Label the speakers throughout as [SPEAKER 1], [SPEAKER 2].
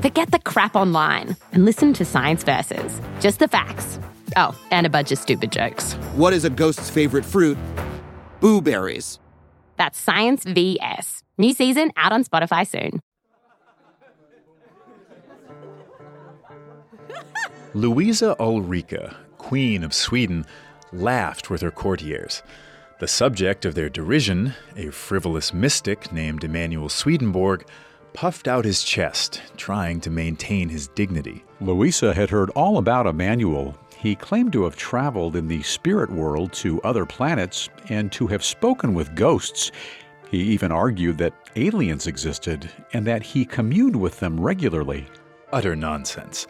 [SPEAKER 1] Forget the crap online and listen to Science Versus. Just the facts. Oh, and a bunch of stupid jokes.
[SPEAKER 2] What is a ghost's favorite fruit? Blueberries.
[SPEAKER 1] That's Science VS. New season out on Spotify soon.
[SPEAKER 3] Louisa Ulrika, Queen of Sweden, laughed with her courtiers. The subject of their derision, a frivolous mystic named Emanuel Swedenborg, puffed out his chest, trying to maintain his dignity.
[SPEAKER 4] Louisa had heard all about Emanuel. He claimed to have traveled in the spirit world to other planets and to have spoken with ghosts. He even argued that aliens existed and that he communed with them regularly.
[SPEAKER 3] Utter nonsense.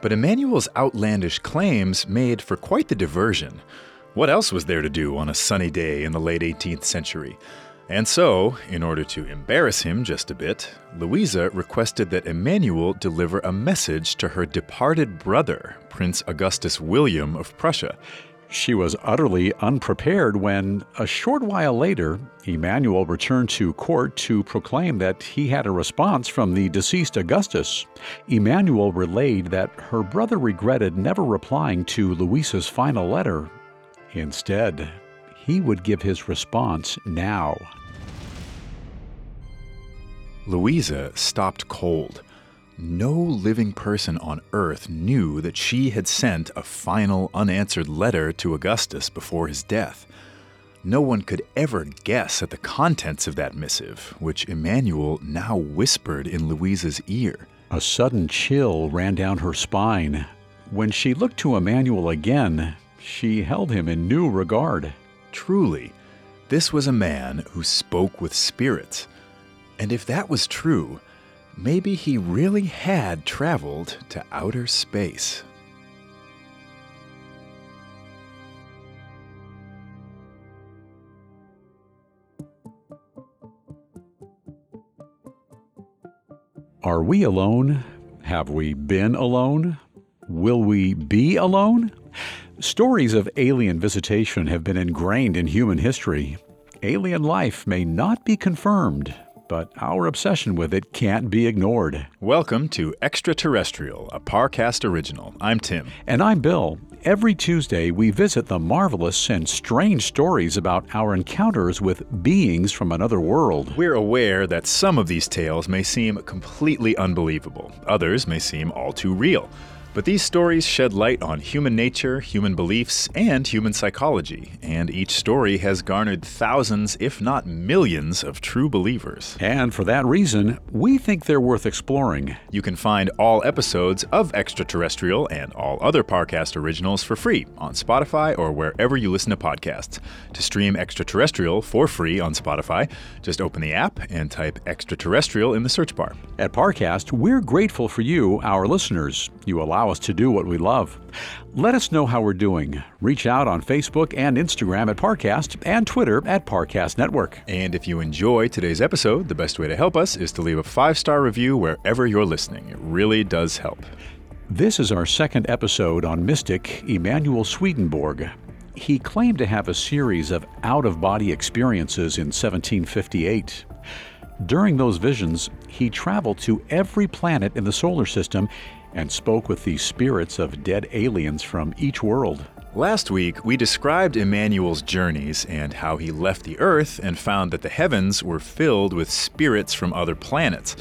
[SPEAKER 3] But Emanuel's outlandish claims made for quite the diversion. What else was there to do on a sunny day in the late 18th century? And so, in order to embarrass him just a bit, Louisa requested that Emanuel deliver a message to her departed brother, Prince Augustus William of Prussia.
[SPEAKER 4] She was utterly unprepared when, a short while later, Emanuel returned to court to proclaim that he had a response from the deceased Augustus. Emanuel relayed that her brother regretted never replying to Louisa's final letter. Instead, he would give his response now.
[SPEAKER 3] Louisa stopped cold. No living person on Earth knew that she had sent a final unanswered letter to Augustus before his death. No one could ever guess at the contents of that missive, which Emanuel now whispered in Louisa's ear.
[SPEAKER 4] A sudden chill ran down her spine. When she looked to Emanuel again, she held him in new regard.
[SPEAKER 3] Truly, this was a man who spoke with spirits. And if that was true, maybe he really had traveled to outer space.
[SPEAKER 4] Are we alone? Have we been alone? Will we be alone? Stories of alien visitation have been ingrained in human history. Alien life may not be confirmed, but our obsession with it can't be ignored.
[SPEAKER 3] Welcome to Extraterrestrial, a Parcast original. I'm Tim.
[SPEAKER 4] And I'm Bill. Every Tuesday, we visit the marvelous and strange stories about our encounters with beings from another world.
[SPEAKER 3] We're aware that some of these tales may seem completely unbelievable, others may seem all too real. But these stories shed light on human nature, human beliefs, and human psychology, and each story has garnered thousands, if not millions, of true believers.
[SPEAKER 4] And for that reason, we think they're worth exploring.
[SPEAKER 3] You can find all episodes of Extraterrestrial and all other Parcast originals for free on Spotify or wherever you listen to podcasts. To stream Extraterrestrial for free on Spotify, just open the app and type Extraterrestrial in the search bar.
[SPEAKER 4] At Parcast, we're grateful for you, our listeners. You allow allow us to do what we love. Let us know how we're doing. Reach out on Facebook and Instagram at Parcast and Twitter at Parcast Network.
[SPEAKER 3] And if you enjoy today's episode, the best way to help us is to leave a five star review wherever you're listening. It really does help.
[SPEAKER 4] This is our second episode on mystic Emanuel Swedenborg. He claimed to have a series of out of body experiences in 1758. During those visions, he traveled to every planet in the solar system and spoke with the spirits of dead aliens from each world.
[SPEAKER 3] Last week, we described Emanuel's journeys and how he left the Earth and found that the heavens were filled with spirits from other planets.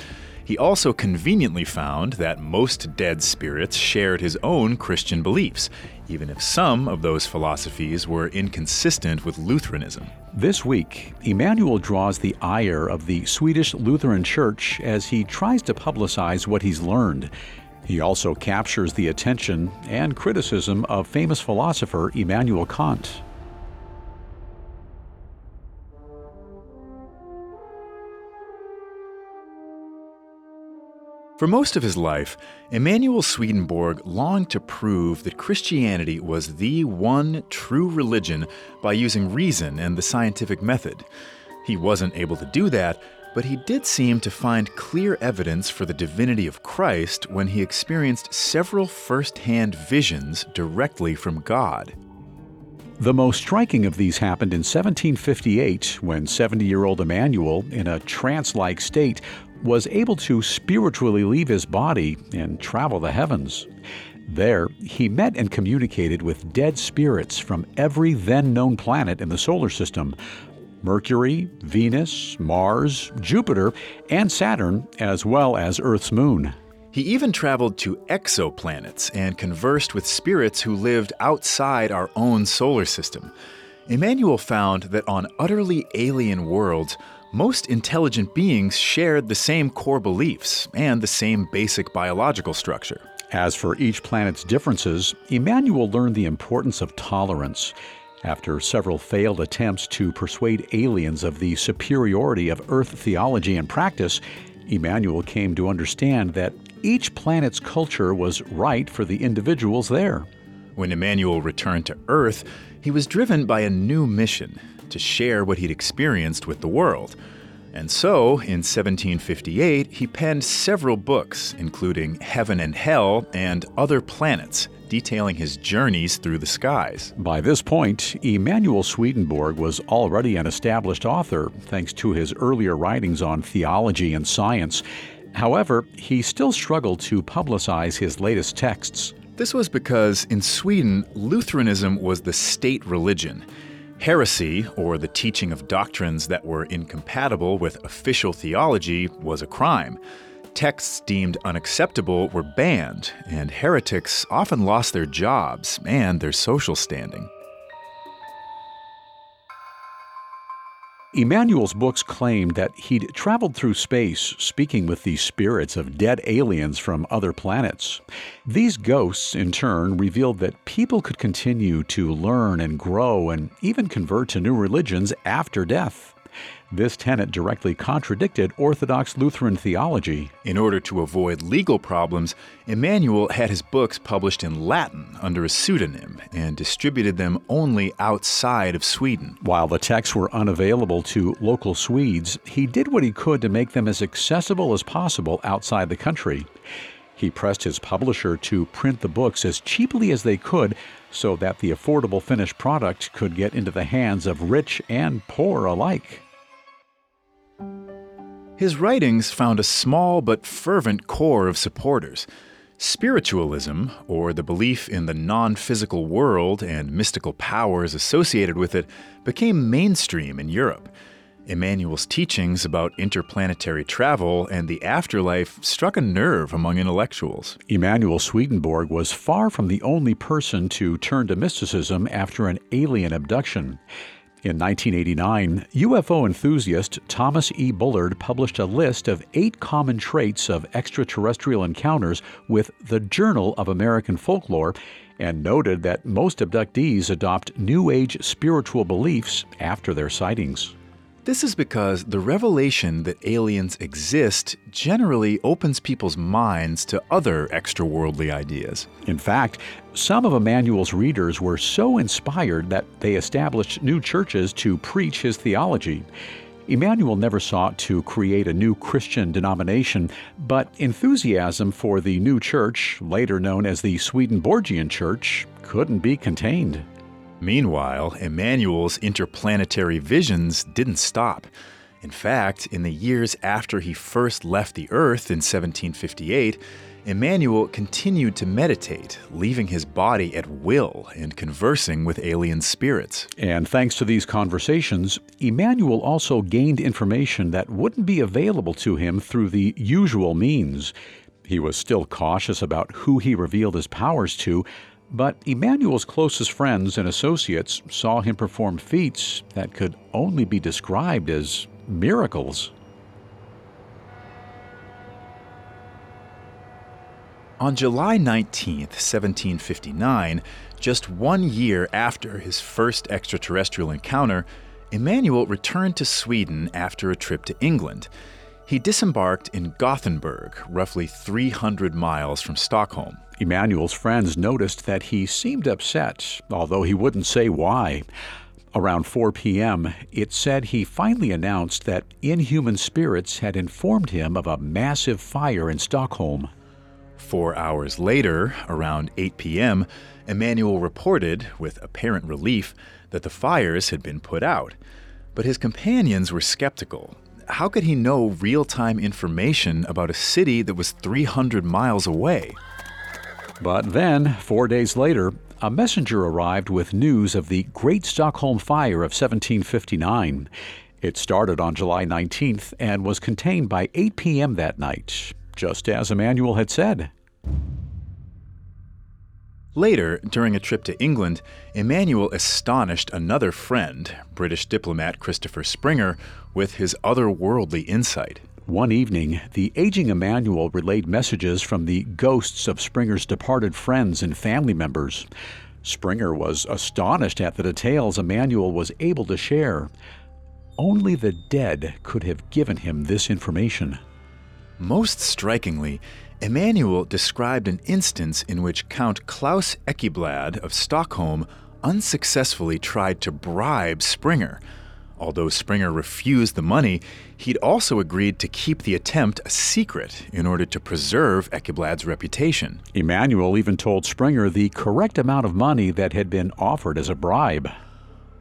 [SPEAKER 3] He also conveniently found that most dead spirits shared his own Christian beliefs, even if some of those philosophies were inconsistent with Lutheranism.
[SPEAKER 4] This week, Emanuel draws the ire of the Swedish Lutheran Church as he tries to publicize what he's learned. He also captures the attention and criticism of famous philosopher Immanuel Kant.
[SPEAKER 3] For most of his life, Emanuel Swedenborg longed to prove that Christianity was the one true religion by using reason and the scientific method. He wasn't able to do that, but he did seem to find clear evidence for the divinity of Christ when he experienced several first hand visions directly from God.
[SPEAKER 4] The most striking of these happened in 1758 when 70 year old Emanuel, in a trance like state, was able to spiritually leave his body and travel the heavens. There, he met and communicated with dead spirits from every then known planet in the solar system Mercury, Venus, Mars, Jupiter, and Saturn, as well as Earth's moon.
[SPEAKER 3] He even traveled to exoplanets and conversed with spirits who lived outside our own solar system. Emanuel found that on utterly alien worlds, most intelligent beings shared the same core beliefs and the same basic biological structure.
[SPEAKER 4] As for each planet's differences, Emanuel learned the importance of tolerance. After several failed attempts to persuade aliens of the superiority of Earth theology and practice, Emanuel came to understand that each planet's culture was right for the individuals there.
[SPEAKER 3] When Emanuel returned to Earth, he was driven by a new mission to share what he'd experienced with the world. And so, in 1758, he penned several books, including Heaven and Hell and Other Planets, detailing his journeys through the skies.
[SPEAKER 4] By this point, Emanuel Swedenborg was already an established author, thanks to his earlier writings on theology and science. However, he still struggled to publicize his latest texts.
[SPEAKER 3] This was because in Sweden, Lutheranism was the state religion. Heresy, or the teaching of doctrines that were incompatible with official theology, was a crime. Texts deemed unacceptable were banned, and heretics often lost their jobs and their social standing.
[SPEAKER 4] Emanuel's books claimed that he'd traveled through space speaking with the spirits of dead aliens from other planets. These ghosts, in turn, revealed that people could continue to learn and grow and even convert to new religions after death. This tenet directly contradicted Orthodox Lutheran theology.
[SPEAKER 3] In order to avoid legal problems, Emanuel had his books published in Latin under a pseudonym and distributed them only outside of Sweden.
[SPEAKER 4] While the texts were unavailable to local Swedes, he did what he could to make them as accessible as possible outside the country. He pressed his publisher to print the books as cheaply as they could so that the affordable finished product could get into the hands of rich and poor alike.
[SPEAKER 3] His writings found a small but fervent core of supporters. Spiritualism, or the belief in the non physical world and mystical powers associated with it, became mainstream in Europe. Emanuel's teachings about interplanetary travel and the afterlife struck a nerve among intellectuals.
[SPEAKER 4] Emanuel Swedenborg was far from the only person to turn to mysticism after an alien abduction. In 1989, UFO enthusiast Thomas E. Bullard published a list of eight common traits of extraterrestrial encounters with the Journal of American Folklore and noted that most abductees adopt New Age spiritual beliefs after their sightings.
[SPEAKER 3] This is because the revelation that aliens exist generally opens people's minds to other extraworldly ideas.
[SPEAKER 4] In fact, some of Emanuel's readers were so inspired that they established new churches to preach his theology. Emanuel never sought to create a new Christian denomination, but enthusiasm for the new church, later known as the Swedenborgian Church, couldn't be contained.
[SPEAKER 3] Meanwhile, Emanuel's interplanetary visions didn't stop. In fact, in the years after he first left the Earth in 1758, Emanuel continued to meditate, leaving his body at will and conversing with alien spirits.
[SPEAKER 4] And thanks to these conversations, Emanuel also gained information that wouldn't be available to him through the usual means. He was still cautious about who he revealed his powers to, but Emanuel's closest friends and associates saw him perform feats that could only be described as miracles.
[SPEAKER 3] On July 19, 1759, just one year after his first extraterrestrial encounter, Emanuel returned to Sweden after a trip to England. He disembarked in Gothenburg, roughly 300 miles from Stockholm.
[SPEAKER 4] Emanuel's friends noticed that he seemed upset, although he wouldn't say why. Around 4 p.m., it said he finally announced that inhuman spirits had informed him of a massive fire in Stockholm.
[SPEAKER 3] Four hours later, around 8 p.m., Emanuel reported, with apparent relief, that the fires had been put out. But his companions were skeptical. How could he know real time information about a city that was 300 miles away?
[SPEAKER 4] But then, four days later, a messenger arrived with news of the Great Stockholm Fire of 1759. It started on July 19th and was contained by 8 p.m. that night, just as Emanuel had said.
[SPEAKER 3] Later, during a trip to England, Emanuel astonished another friend, British diplomat Christopher Springer, with his otherworldly insight.
[SPEAKER 4] One evening, the aging Emanuel relayed messages from the ghosts of Springer's departed friends and family members. Springer was astonished at the details Emanuel was able to share. Only the dead could have given him this information.
[SPEAKER 3] Most strikingly, Emanuel described an instance in which Count Klaus Ekeblad of Stockholm unsuccessfully tried to bribe Springer. Although Springer refused the money, he'd also agreed to keep the attempt a secret in order to preserve Ekeblad's reputation.
[SPEAKER 4] Emanuel even told Springer the correct amount of money that had been offered as a bribe.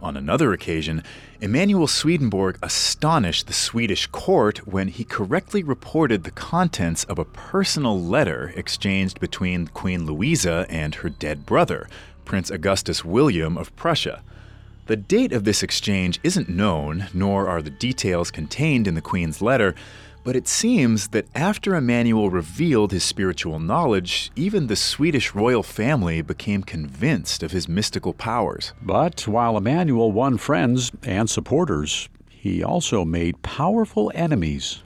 [SPEAKER 3] On another occasion, Emanuel Swedenborg astonished the Swedish court when he correctly reported the contents of a personal letter exchanged between Queen Louisa and her dead brother, Prince Augustus William of Prussia. The date of this exchange isn't known, nor are the details contained in the Queen's letter, but it seems that after Emanuel revealed his spiritual knowledge, even the Swedish royal family became convinced of his mystical powers.
[SPEAKER 4] But while Emanuel won friends and supporters, he also made powerful enemies.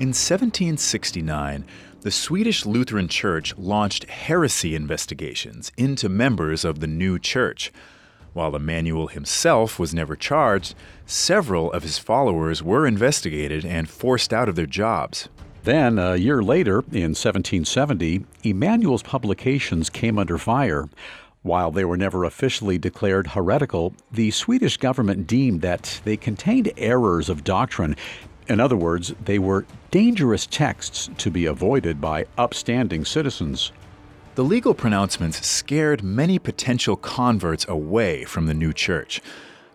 [SPEAKER 3] In 1769, the Swedish Lutheran Church launched heresy investigations into members of the new church. While Emanuel himself was never charged, several of his followers were investigated and forced out of their jobs.
[SPEAKER 4] Then, a year later, in 1770, Emanuel's publications came under fire. While they were never officially declared heretical, the Swedish government deemed that they contained errors of doctrine. In other words, they were dangerous texts to be avoided by upstanding citizens.
[SPEAKER 3] The legal pronouncements scared many potential converts away from the new church.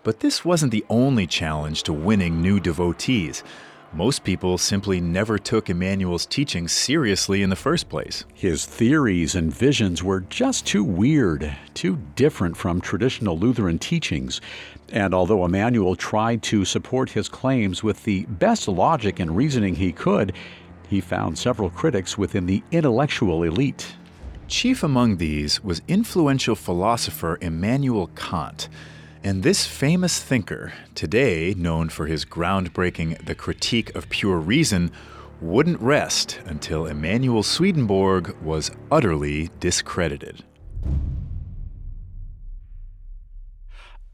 [SPEAKER 3] But this wasn't the only challenge to winning new devotees. Most people simply never took Emanuel's teachings seriously in the first place.
[SPEAKER 4] His theories and visions were just too weird, too different from traditional Lutheran teachings. And although Emanuel tried to support his claims with the best logic and reasoning he could, he found several critics within the intellectual elite.
[SPEAKER 3] Chief among these was influential philosopher Immanuel Kant. And this famous thinker, today known for his groundbreaking The Critique of Pure Reason, wouldn't rest until Emanuel Swedenborg was utterly discredited.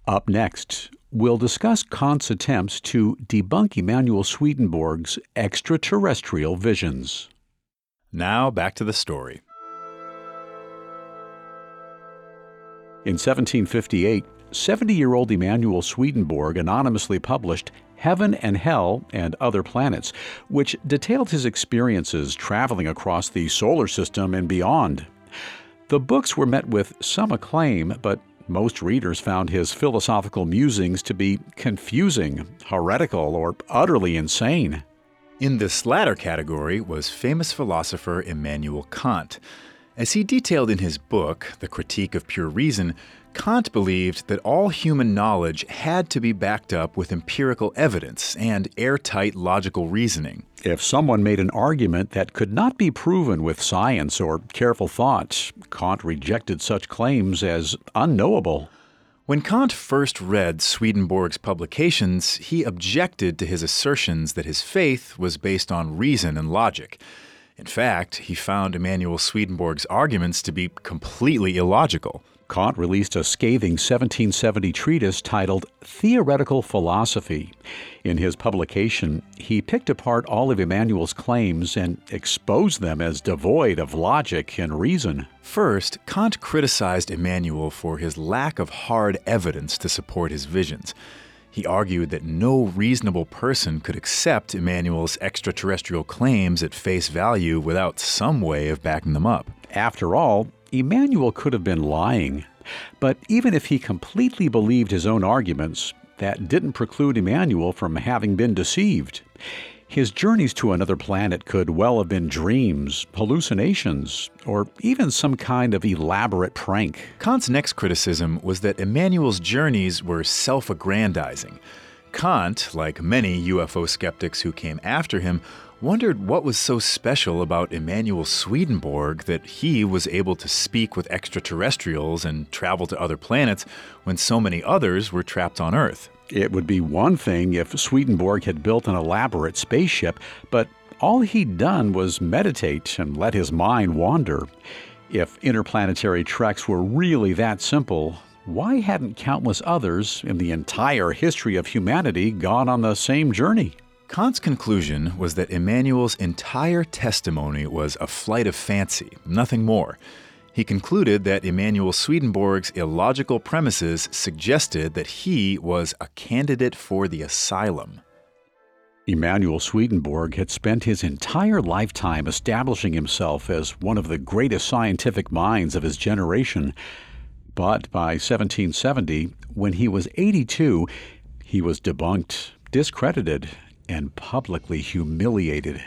[SPEAKER 4] Up next, we'll discuss Kant's attempts to debunk Emanuel Swedenborg's extraterrestrial visions.
[SPEAKER 3] Now, back to the story.
[SPEAKER 4] In 1758, 70 year old Emanuel Swedenborg anonymously published Heaven and Hell and Other Planets, which detailed his experiences traveling across the solar system and beyond. The books were met with some acclaim, but Most readers found his philosophical musings to be confusing, heretical, or utterly insane.
[SPEAKER 3] In this latter category was famous philosopher Immanuel Kant. As he detailed in his book, The Critique of Pure Reason, Kant believed that all human knowledge had to be backed up with empirical evidence and airtight logical reasoning.
[SPEAKER 4] If someone made an argument that could not be proven with science or careful thought, Kant rejected such claims as unknowable.
[SPEAKER 3] When Kant first read Swedenborg's publications, he objected to his assertions that his faith was based on reason and logic. In fact, he found Emanuel Swedenborg's arguments to be completely illogical.
[SPEAKER 4] Kant released a scathing 1770 treatise titled Theoretical Philosophy. In his publication, he picked apart all of Emanuel's claims and exposed them as devoid of logic and reason.
[SPEAKER 3] First, Kant criticized Emanuel for his lack of hard evidence to support his visions. He argued that no reasonable person could accept Emanuel's extraterrestrial claims at face value without some way of backing them up.
[SPEAKER 4] After all, Emanuel could have been lying. But even if he completely believed his own arguments, that didn't preclude Emanuel from having been deceived. His journeys to another planet could well have been dreams, hallucinations, or even some kind of elaborate prank.
[SPEAKER 3] Kant's next criticism was that Emanuel's journeys were self aggrandizing. Kant, like many UFO skeptics who came after him, wondered what was so special about Emanuel Swedenborg that he was able to speak with extraterrestrials and travel to other planets when so many others were trapped on Earth.
[SPEAKER 4] It would be one thing if Swedenborg had built an elaborate spaceship, but all he'd done was meditate and let his mind wander. If interplanetary treks were really that simple, why hadn't countless others in the entire history of humanity gone on the same journey?
[SPEAKER 3] Kant's conclusion was that Emanuel's entire testimony was a flight of fancy, nothing more. He concluded that Emanuel Swedenborg's illogical premises suggested that he was a candidate for the asylum.
[SPEAKER 4] Emanuel Swedenborg had spent his entire lifetime establishing himself as one of the greatest scientific minds of his generation. But by 1770, when he was 82, he was debunked, discredited, and publicly humiliated.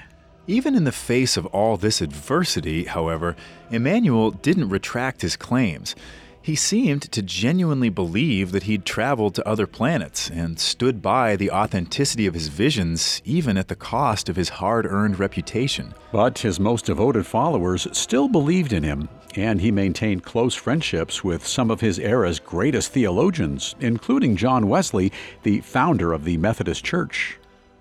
[SPEAKER 3] Even in the face of all this adversity, however, Emanuel didn't retract his claims. He seemed to genuinely believe that he'd traveled to other planets and stood by the authenticity of his visions, even at the cost of his hard earned reputation.
[SPEAKER 4] But his most devoted followers still believed in him, and he maintained close friendships with some of his era's greatest theologians, including John Wesley, the founder of the Methodist Church.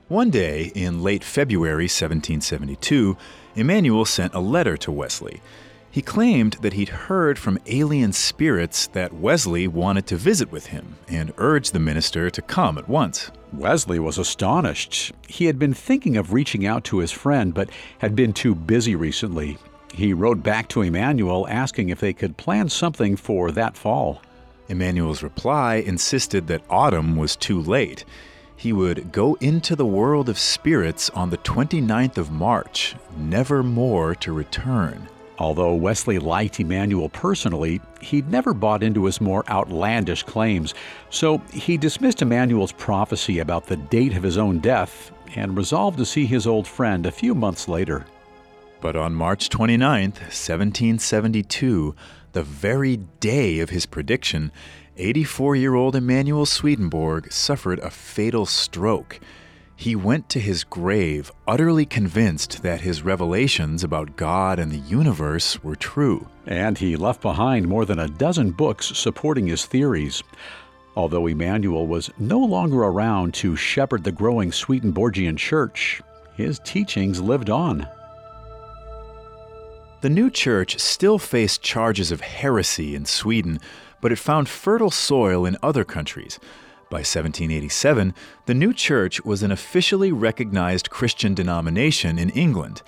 [SPEAKER 3] One day, in late February 1772, Emanuel sent a letter to Wesley. He claimed that he'd heard from alien spirits that Wesley wanted to visit with him and urged the minister to come at once.
[SPEAKER 4] Wesley was astonished. He had been thinking of reaching out to his friend, but had been too busy recently. He wrote back to Emanuel asking if they could plan something for that fall.
[SPEAKER 3] Emanuel's reply insisted that autumn was too late he would go into the world of spirits on the 29th of March, never more to return.
[SPEAKER 4] Although Wesley liked Emanuel personally, he'd never bought into his more outlandish claims, so he dismissed Emanuel's prophecy about the date of his own death and resolved to see his old friend a few months later.
[SPEAKER 3] But on March 29, 1772, the very day of his prediction, 84 year old Emanuel Swedenborg suffered a fatal stroke. He went to his grave utterly convinced that his revelations about God and the universe were true.
[SPEAKER 4] And he left behind more than a dozen books supporting his theories. Although Emanuel was no longer around to shepherd the growing Swedenborgian church, his teachings lived on.
[SPEAKER 3] The new church still faced charges of heresy in Sweden but it found fertile soil in other countries. By 1787, the new church was an officially recognized Christian denomination in England.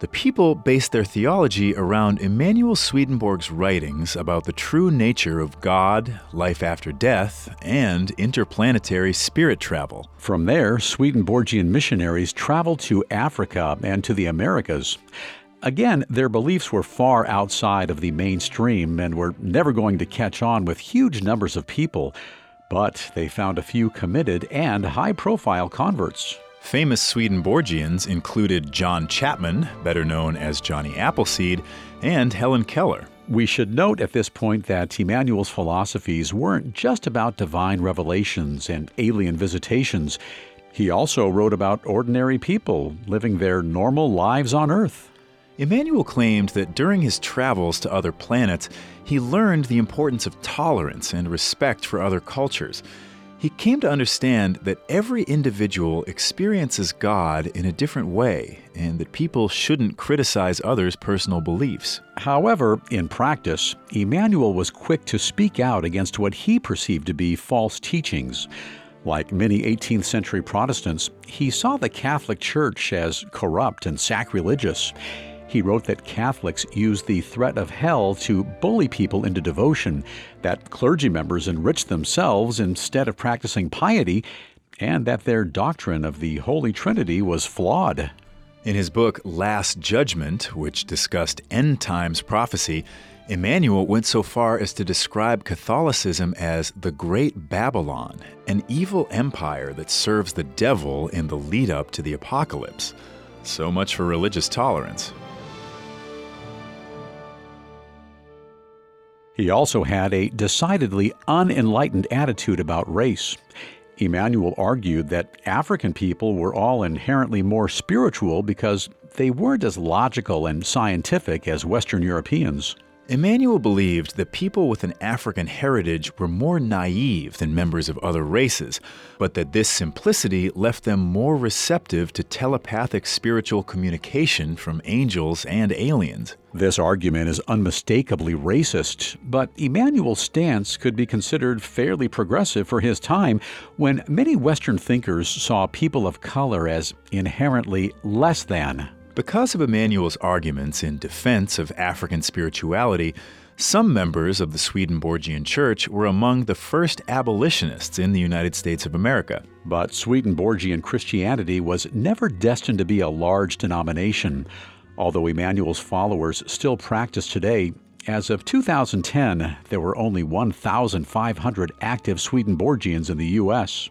[SPEAKER 3] The people based their theology around Emanuel Swedenborg's writings about the true nature of God, life after death, and interplanetary spirit travel.
[SPEAKER 4] From there, Swedenborgian missionaries traveled to Africa and to the Americas. Again, their beliefs were far outside of the mainstream and were never going to catch on with huge numbers of people, but they found a few committed and high profile converts.
[SPEAKER 3] Famous Swedenborgians included John Chapman, better known as Johnny Appleseed, and Helen Keller.
[SPEAKER 4] We should note at this point that Emanuel's philosophies weren't just about divine revelations and alien visitations. He also wrote about ordinary people living their normal lives on Earth.
[SPEAKER 3] Emanuel claimed that during his travels to other planets, he learned the importance of tolerance and respect for other cultures. He came to understand that every individual experiences God in a different way, and that people shouldn't criticize others' personal beliefs.
[SPEAKER 4] However, in practice, Emanuel was quick to speak out against what he perceived to be false teachings. Like many 18th century Protestants, he saw the Catholic Church as corrupt and sacrilegious. He wrote that Catholics use the threat of hell to bully people into devotion, that clergy members enrich themselves instead of practicing piety, and that their doctrine of the Holy Trinity was flawed.
[SPEAKER 3] In his book Last Judgment, which discussed end times prophecy, Emanuel went so far as to describe Catholicism as the Great Babylon, an evil empire that serves the devil in the lead up to the apocalypse. So much for religious tolerance.
[SPEAKER 4] He also had a decidedly unenlightened attitude about race. Emanuel argued that African people were all inherently more spiritual because they weren't as logical and scientific as Western Europeans.
[SPEAKER 3] Emanuel believed that people with an African heritage were more naive than members of other races, but that this simplicity left them more receptive to telepathic spiritual communication from angels and aliens.
[SPEAKER 4] This argument is unmistakably racist, but Emanuel's stance could be considered fairly progressive for his time when many Western thinkers saw people of color as inherently less than.
[SPEAKER 3] Because of Emanuel's arguments in defense of African spirituality, some members of the Swedenborgian Church were among the first abolitionists in the United States of America.
[SPEAKER 4] But Swedenborgian Christianity was never destined to be a large denomination. Although Emanuel's followers still practice today, as of 2010, there were only 1,500 active Swedenborgians in the U.S.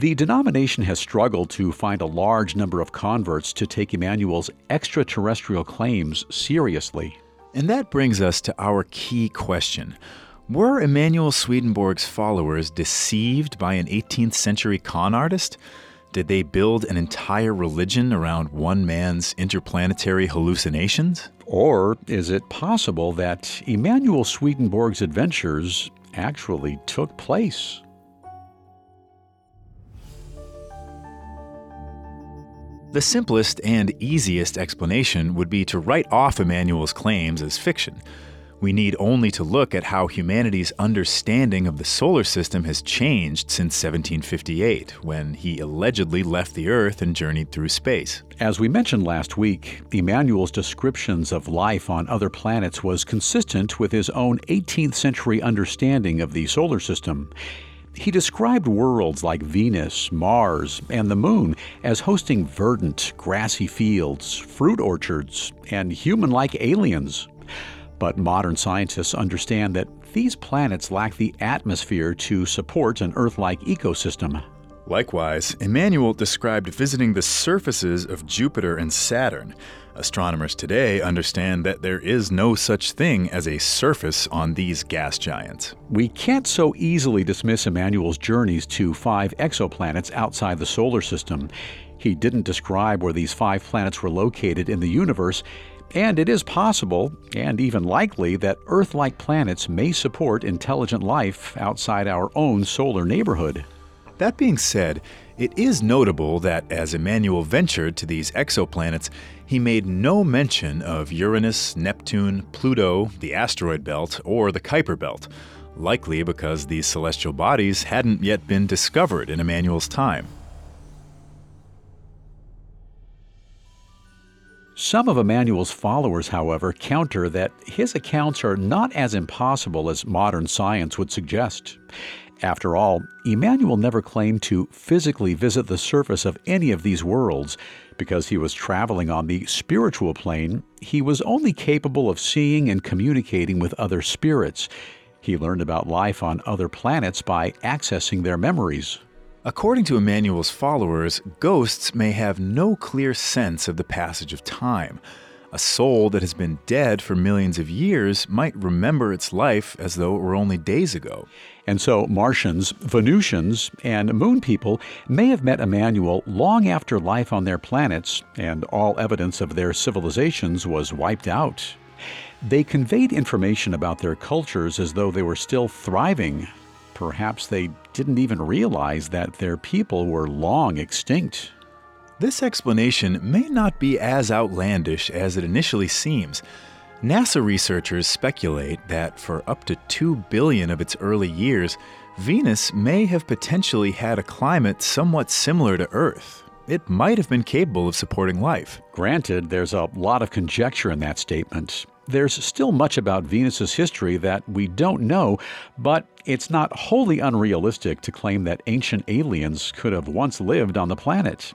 [SPEAKER 4] The denomination has struggled to find a large number of converts to take Emanuel's extraterrestrial claims seriously.
[SPEAKER 3] And that brings us to our key question. Were Emanuel Swedenborg's followers deceived by an 18th century con artist? Did they build an entire religion around one man's interplanetary hallucinations?
[SPEAKER 4] Or is it possible that Emanuel Swedenborg's adventures actually took place?
[SPEAKER 3] The simplest and easiest explanation would be to write off Emanuel's claims as fiction. We need only to look at how humanity's understanding of the solar system has changed since 1758, when he allegedly left the Earth and journeyed through space.
[SPEAKER 4] As we mentioned last week, Emanuel's descriptions of life on other planets was consistent with his own 18th century understanding of the solar system. He described worlds like Venus, Mars, and the Moon as hosting verdant, grassy fields, fruit orchards, and human like aliens. But modern scientists understand that these planets lack the atmosphere to support an Earth like ecosystem.
[SPEAKER 3] Likewise, Emanuel described visiting the surfaces of Jupiter and Saturn. Astronomers today understand that there is no such thing as a surface on these gas giants.
[SPEAKER 4] We can't so easily dismiss Emanuel's journeys to five exoplanets outside the solar system. He didn't describe where these five planets were located in the universe, and it is possible, and even likely, that Earth like planets may support intelligent life outside our own solar neighborhood.
[SPEAKER 3] That being said, it is notable that as Emanuel ventured to these exoplanets, he made no mention of Uranus, Neptune, Pluto, the asteroid belt, or the Kuiper belt, likely because these celestial bodies hadn't yet been discovered in Emanuel's time.
[SPEAKER 4] Some of Emanuel's followers, however, counter that his accounts are not as impossible as modern science would suggest. After all, Emanuel never claimed to physically visit the surface of any of these worlds. Because he was traveling on the spiritual plane, he was only capable of seeing and communicating with other spirits. He learned about life on other planets by accessing their memories.
[SPEAKER 3] According to Emanuel's followers, ghosts may have no clear sense of the passage of time. A soul that has been dead for millions of years might remember its life as though it were only days ago.
[SPEAKER 4] And so Martians, Venusians, and moon people may have met Emanuel long after life on their planets and all evidence of their civilizations was wiped out. They conveyed information about their cultures as though they were still thriving. Perhaps they didn't even realize that their people were long extinct.
[SPEAKER 3] This explanation may not be as outlandish as it initially seems. NASA researchers speculate that for up to 2 billion of its early years, Venus may have potentially had a climate somewhat similar to Earth. It might have been capable of supporting life.
[SPEAKER 4] Granted, there's a lot of conjecture in that statement. There's still much about Venus's history that we don't know, but it's not wholly unrealistic to claim that ancient aliens could have once lived on the planet.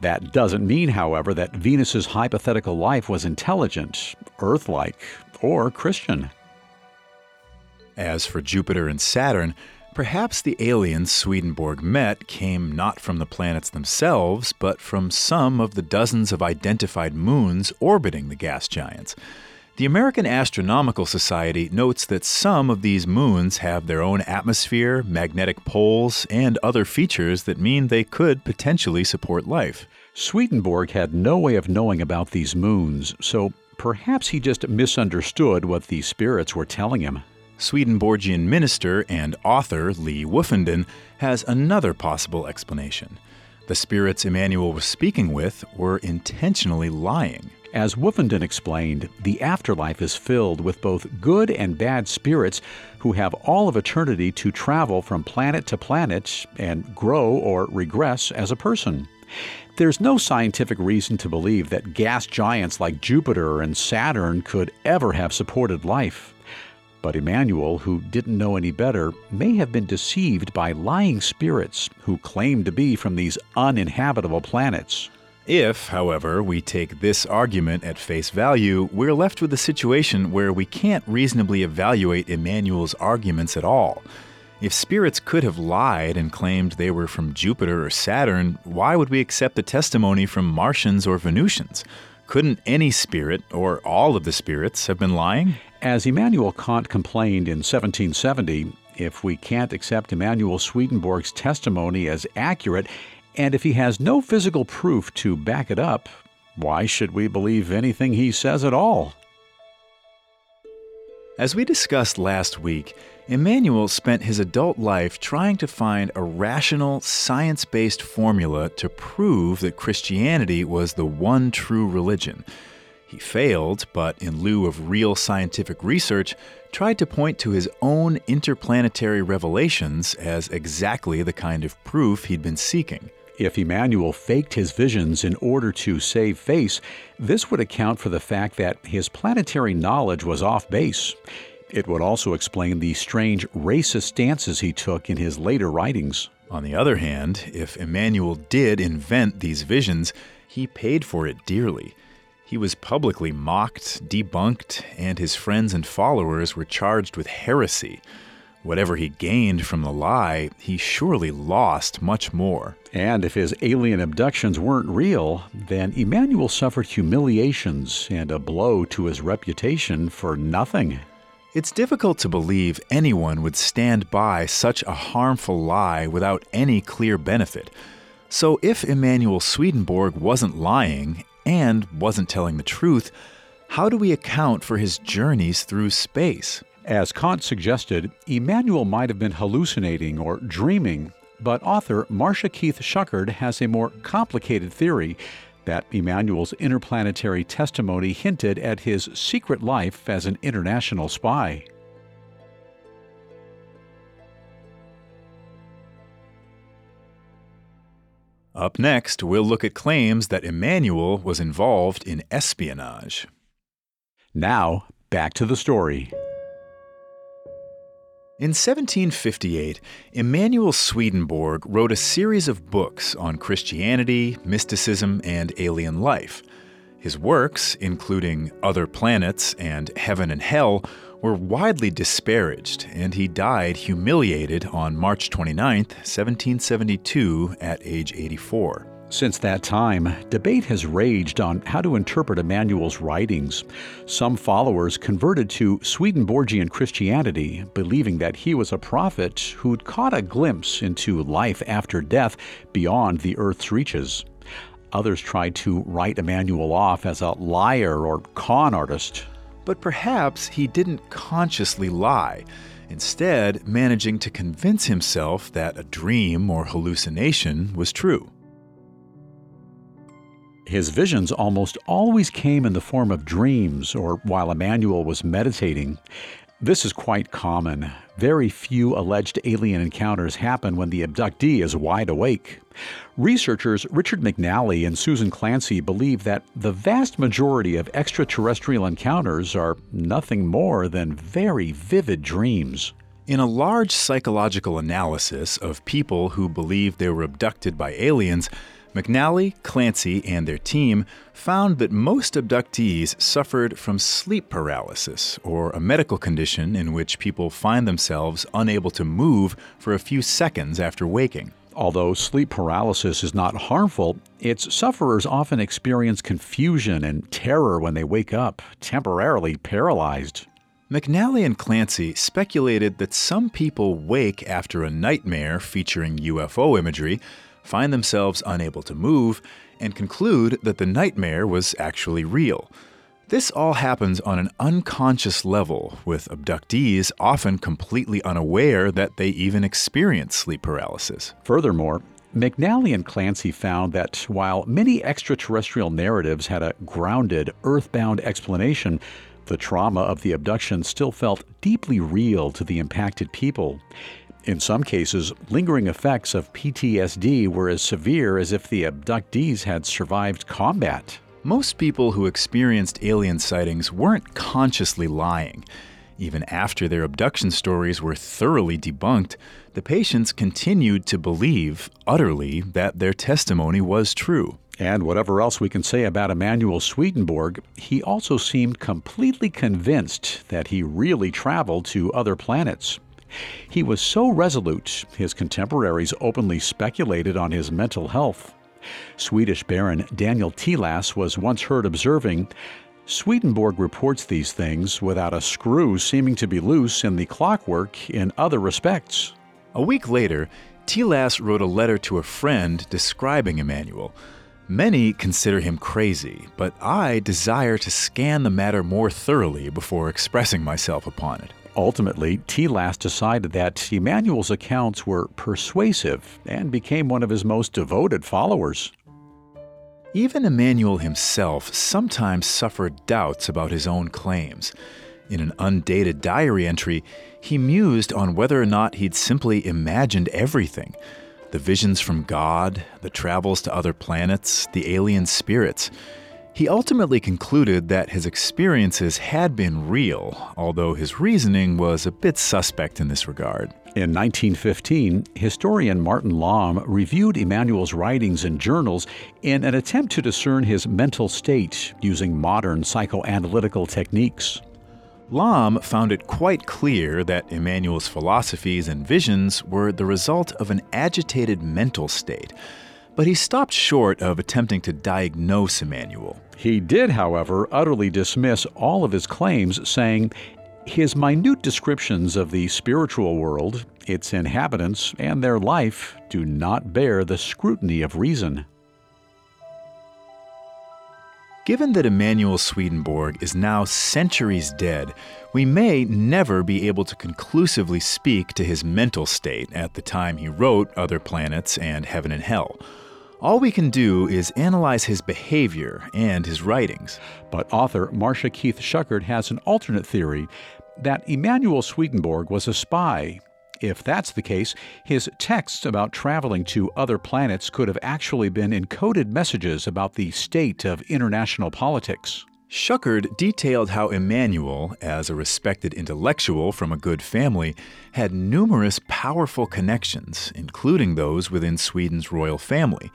[SPEAKER 4] That doesn't mean, however, that Venus's hypothetical life was intelligent, Earth like, or Christian.
[SPEAKER 3] As for Jupiter and Saturn, perhaps the aliens Swedenborg met came not from the planets themselves, but from some of the dozens of identified moons orbiting the gas giants. The American Astronomical Society notes that some of these moons have their own atmosphere, magnetic poles, and other features that mean they could potentially support life.
[SPEAKER 4] Swedenborg had no way of knowing about these moons, so perhaps he just misunderstood what the spirits were telling him.
[SPEAKER 3] Swedenborgian minister and author Lee Woofenden has another possible explanation. The spirits Emanuel was speaking with were intentionally lying.
[SPEAKER 4] As Woofenden explained, the afterlife is filled with both good and bad spirits who have all of eternity to travel from planet to planet and grow or regress as a person. There's no scientific reason to believe that gas giants like Jupiter and Saturn could ever have supported life. But Emanuel, who didn't know any better, may have been deceived by lying spirits who claimed to be from these uninhabitable planets.
[SPEAKER 3] If, however, we take this argument at face value, we're left with a situation where we can't reasonably evaluate Emanuel's arguments at all. If spirits could have lied and claimed they were from Jupiter or Saturn, why would we accept the testimony from Martians or Venusians? Couldn't any spirit, or all of the spirits, have been lying?
[SPEAKER 4] As Immanuel Kant complained in 1770, if we can't accept Emanuel Swedenborg's testimony as accurate, and if he has no physical proof to back it up, why should we believe anything he says at all?
[SPEAKER 3] As we discussed last week, Emanuel spent his adult life trying to find a rational, science based formula to prove that Christianity was the one true religion. He failed, but in lieu of real scientific research, tried to point to his own interplanetary revelations as exactly the kind of proof he'd been seeking.
[SPEAKER 4] If Emanuel faked his visions in order to save face, this would account for the fact that his planetary knowledge was off base. It would also explain the strange racist stances he took in his later writings.
[SPEAKER 3] On the other hand, if Emanuel did invent these visions, he paid for it dearly. He was publicly mocked, debunked, and his friends and followers were charged with heresy. Whatever he gained from the lie, he surely lost much more.
[SPEAKER 4] And if his alien abductions weren't real, then Emanuel suffered humiliations and a blow to his reputation for nothing.
[SPEAKER 3] It's difficult to believe anyone would stand by such a harmful lie without any clear benefit. So, if Emanuel Swedenborg wasn't lying and wasn't telling the truth, how do we account for his journeys through space?
[SPEAKER 4] As Kant suggested, Emanuel might have been hallucinating or dreaming, but author Marsha Keith Schuchard has a more complicated theory that Emanuel's interplanetary testimony hinted at his secret life as an international spy.
[SPEAKER 3] Up next, we'll look at claims that Emanuel was involved in espionage.
[SPEAKER 4] Now, back to the story.
[SPEAKER 3] In 1758, Emanuel Swedenborg wrote a series of books on Christianity, mysticism, and alien life. His works, including Other Planets and Heaven and Hell, were widely disparaged, and he died humiliated on March 29, 1772, at age 84.
[SPEAKER 4] Since that time, debate has raged on how to interpret Emanuel's writings. Some followers converted to Swedenborgian Christianity, believing that he was a prophet who'd caught a glimpse into life after death beyond the earth's reaches. Others tried to write Emanuel off as a liar or con artist,
[SPEAKER 3] but perhaps he didn't consciously lie, instead, managing to convince himself that a dream or hallucination was true.
[SPEAKER 4] His visions almost always came in the form of dreams or while Emanuel was meditating. This is quite common. Very few alleged alien encounters happen when the abductee is wide awake. Researchers Richard McNally and Susan Clancy believe that the vast majority of extraterrestrial encounters are nothing more than very vivid dreams.
[SPEAKER 3] In a large psychological analysis of people who believe they were abducted by aliens, McNally, Clancy, and their team found that most abductees suffered from sleep paralysis, or a medical condition in which people find themselves unable to move for a few seconds after waking.
[SPEAKER 4] Although sleep paralysis is not harmful, its sufferers often experience confusion and terror when they wake up, temporarily paralyzed.
[SPEAKER 3] McNally and Clancy speculated that some people wake after a nightmare featuring UFO imagery find themselves unable to move, and conclude that the nightmare was actually real. This all happens on an unconscious level, with abductees often completely unaware that they even experience sleep paralysis.
[SPEAKER 4] Furthermore, McNally and Clancy found that while many extraterrestrial narratives had a grounded, earthbound explanation, the trauma of the abduction still felt deeply real to the impacted people. In some cases, lingering effects of PTSD were as severe as if the abductees had survived combat.
[SPEAKER 3] Most people who experienced alien sightings weren't consciously lying. Even after their abduction stories were thoroughly debunked, the patients continued to believe, utterly, that their testimony was true.
[SPEAKER 4] And whatever else we can say about Emanuel Swedenborg, he also seemed completely convinced that he really traveled to other planets. He was so resolute, his contemporaries openly speculated on his mental health. Swedish Baron Daniel Tilas was once heard observing Swedenborg reports these things without a screw seeming to be loose in the clockwork in other respects.
[SPEAKER 3] A week later, Tilas wrote a letter to a friend describing Emanuel. Many consider him crazy, but I desire to scan the matter more thoroughly before expressing myself upon it.
[SPEAKER 4] Ultimately, Tilas decided that Emanuel's accounts were persuasive and became one of his most devoted followers.
[SPEAKER 3] Even Emanuel himself sometimes suffered doubts about his own claims. In an undated diary entry, he mused on whether or not he'd simply imagined everything the visions from God, the travels to other planets, the alien spirits. He ultimately concluded that his experiences had been real, although his reasoning was a bit suspect in this regard.
[SPEAKER 4] In 1915, historian Martin Lamm reviewed Emanuel's writings and journals in an attempt to discern his mental state using modern psychoanalytical techniques.
[SPEAKER 3] Lamm found it quite clear that Emanuel's philosophies and visions were the result of an agitated mental state but he stopped short of attempting to diagnose Emanuel.
[SPEAKER 4] He did, however, utterly dismiss all of his claims, saying, his minute descriptions of the spiritual world, its inhabitants, and their life do not bear the scrutiny of reason.
[SPEAKER 3] Given that Emanuel Swedenborg is now centuries dead, we may never be able to conclusively speak to his mental state at the time he wrote Other Planets and Heaven and Hell. All we can do is analyze his behavior and his writings.
[SPEAKER 4] But author Marsha Keith Schuchard has an alternate theory that Emanuel Swedenborg was a spy. If that's the case, his texts about traveling to other planets could have actually been encoded messages about the state of international politics.
[SPEAKER 3] Schuchard detailed how Emanuel, as a respected intellectual from a good family, had numerous powerful connections, including those within Sweden's royal family.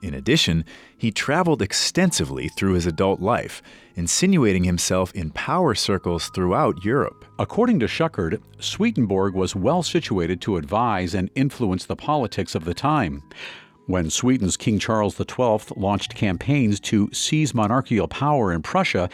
[SPEAKER 3] In addition, he traveled extensively through his adult life, insinuating himself in power circles throughout Europe.
[SPEAKER 4] According to Schuchard, Swedenborg was well situated to advise and influence the politics of the time. When Sweden's King Charles XII launched campaigns to seize monarchical power in Prussia,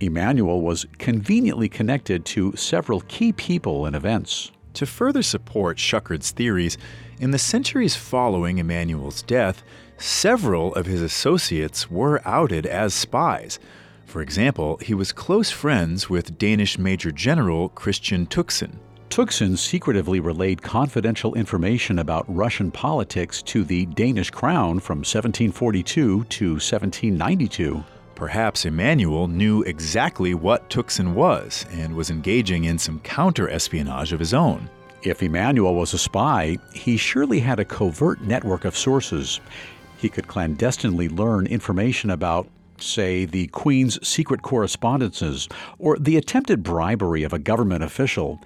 [SPEAKER 4] Emanuel was conveniently connected to several key people and events.
[SPEAKER 3] To further support Schuchard's theories, in the centuries following Emanuel's death, several of his associates were outed as spies. For example, he was close friends with Danish Major General Christian Tuxen.
[SPEAKER 4] Tuxen secretively relayed confidential information about Russian politics to the Danish crown from 1742 to 1792.
[SPEAKER 3] Perhaps Emanuel knew exactly what Tuxen was and was engaging in some counter espionage of his own.
[SPEAKER 4] If Emanuel was a spy, he surely had a covert network of sources. He could clandestinely learn information about, say, the Queen's secret correspondences or the attempted bribery of a government official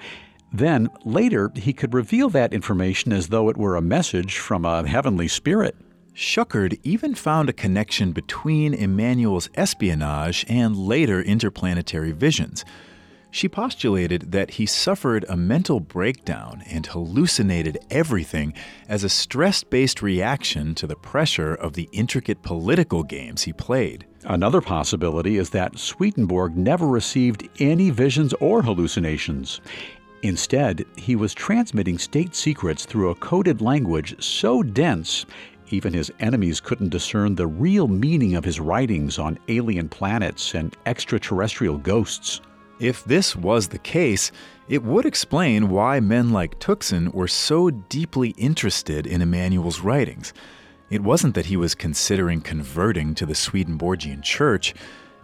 [SPEAKER 4] then, later, he could reveal that information as though it were a message from a heavenly spirit.
[SPEAKER 3] Schuchard even found a connection between Emanuel's espionage and later interplanetary visions. She postulated that he suffered a mental breakdown and hallucinated everything as a stress based reaction to the pressure of the intricate political games he played.
[SPEAKER 4] Another possibility is that Swedenborg never received any visions or hallucinations. Instead, he was transmitting state secrets through a coded language so dense even his enemies couldn't discern the real meaning of his writings on alien planets and extraterrestrial ghosts.
[SPEAKER 3] If this was the case, it would explain why men like Tuxen were so deeply interested in Emanuel's writings. It wasn't that he was considering converting to the Swedenborgian church.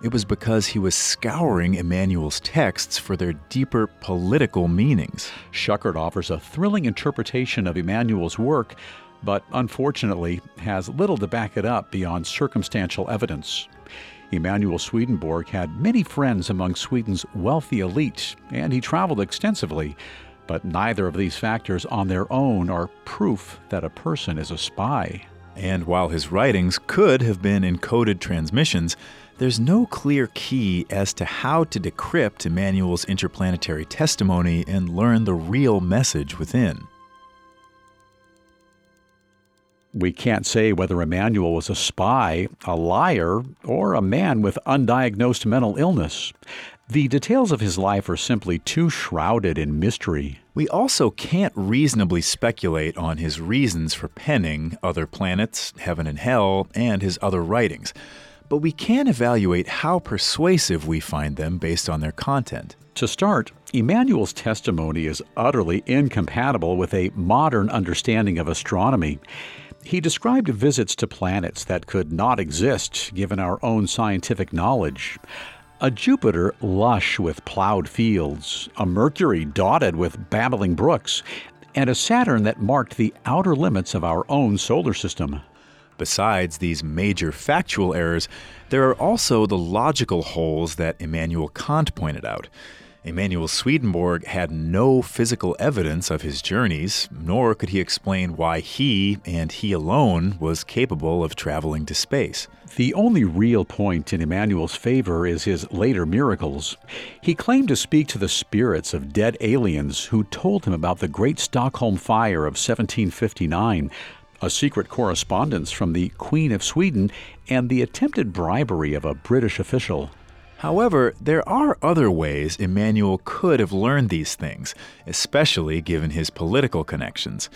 [SPEAKER 3] It was because he was scouring Emanuel's texts for their deeper political meanings.
[SPEAKER 4] Schuchard offers a thrilling interpretation of Emanuel's work, but unfortunately has little to back it up beyond circumstantial evidence. Emanuel Swedenborg had many friends among Sweden's wealthy elite, and he traveled extensively. But neither of these factors on their own are proof that a person is a spy.
[SPEAKER 3] And while his writings could have been encoded transmissions, there's no clear key as to how to decrypt Emanuel's interplanetary testimony and learn the real message within.
[SPEAKER 4] We can't say whether Emanuel was a spy, a liar, or a man with undiagnosed mental illness. The details of his life are simply too shrouded in mystery.
[SPEAKER 3] We also can't reasonably speculate on his reasons for penning Other Planets, Heaven and Hell, and his other writings but we can evaluate how persuasive we find them based on their content.
[SPEAKER 4] To start, Emanuel's testimony is utterly incompatible with a modern understanding of astronomy. He described visits to planets that could not exist given our own scientific knowledge. A Jupiter lush with plowed fields, a Mercury dotted with babbling brooks, and a Saturn that marked the outer limits of our own solar system.
[SPEAKER 3] Besides these major factual errors, there are also the logical holes that Immanuel Kant pointed out. Emanuel Swedenborg had no physical evidence of his journeys, nor could he explain why he, and he alone, was capable of traveling to space.
[SPEAKER 4] The only real point in Emanuel's favor is his later miracles. He claimed to speak to the spirits of dead aliens who told him about the Great Stockholm Fire of 1759, a secret correspondence from the Queen of Sweden, and the attempted bribery of a British official.
[SPEAKER 3] However, there are other ways Emanuel could have learned these things, especially given his political connections.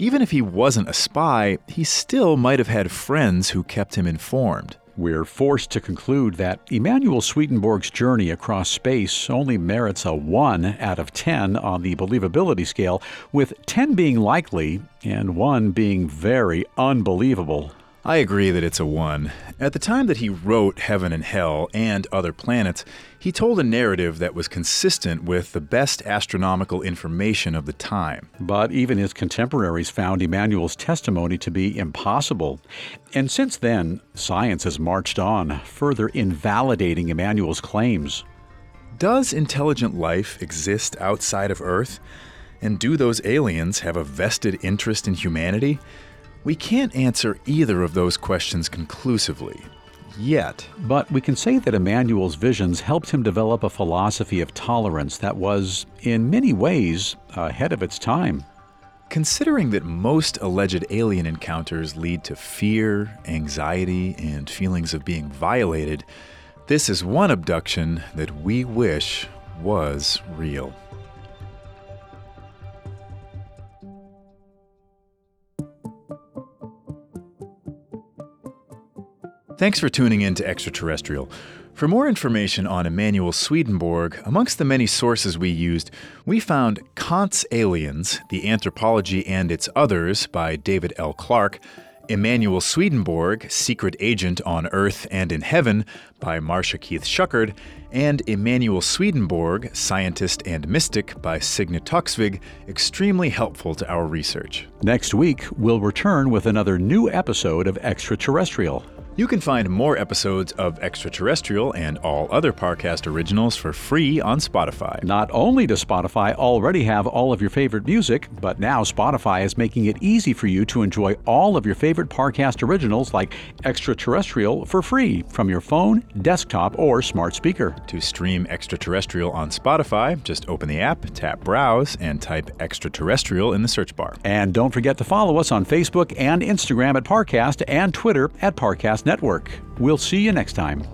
[SPEAKER 3] Even if he wasn't a spy, he still might have had friends who kept him informed.
[SPEAKER 4] We're forced to conclude that Emanuel Swedenborg's journey across space only merits a 1 out of 10 on the believability scale, with 10 being likely and 1 being very unbelievable.
[SPEAKER 3] I agree that it's a 1. At the time that he wrote Heaven and Hell and Other Planets, he told a narrative that was consistent with the best astronomical information of the time.
[SPEAKER 4] But even his contemporaries found Immanuel's testimony to be impossible. And since then, science has marched on, further invalidating Immanuel's claims.
[SPEAKER 3] Does intelligent life exist outside of Earth? And do those aliens have a vested interest in humanity? We can't answer either of those questions conclusively. Yet.
[SPEAKER 4] But we can say that Immanuel's visions helped him develop a philosophy of tolerance that was, in many ways, ahead of its time.
[SPEAKER 3] Considering that most alleged alien encounters lead to fear, anxiety, and feelings of being violated, this is one abduction that we wish was real. Thanks for tuning in to Extraterrestrial. For more information on Emanuel Swedenborg, amongst the many sources we used, we found Kant's Aliens, The Anthropology and Its Others by David L. Clark, Emanuel Swedenborg, Secret Agent on Earth and in Heaven by Marsha Keith Schuchard, and Emanuel Swedenborg, Scientist and Mystic by Signe Toksvig, extremely helpful to our research.
[SPEAKER 4] Next week, we'll return with another new episode of Extraterrestrial.
[SPEAKER 3] You can find more episodes of Extraterrestrial and all other Parcast originals for free on Spotify.
[SPEAKER 4] Not only does Spotify already have all of your favorite music, but now Spotify is making it easy for you to enjoy all of your favorite Parcast originals like Extraterrestrial for free from your phone, desktop, or smart speaker.
[SPEAKER 3] To stream Extraterrestrial on Spotify, just open the app, tap Browse, and type Extraterrestrial in the search bar.
[SPEAKER 4] And don't forget to follow us on Facebook and Instagram at Parcast and Twitter at Parcast Network. We'll see you next time.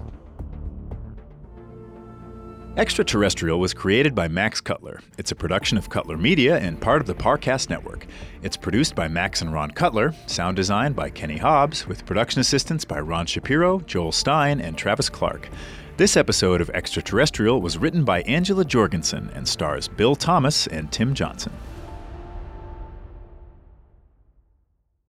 [SPEAKER 3] Extraterrestrial was created by Max Cutler. It's a production of Cutler Media and part of the Parcast Network. It's produced by Max and Ron Cutler, sound design by Kenny Hobbs, with production assistance by Ron Shapiro, Joel Stein, and Travis Clark. This episode of Extraterrestrial was written by Angela Jorgensen and stars Bill Thomas and Tim Johnson.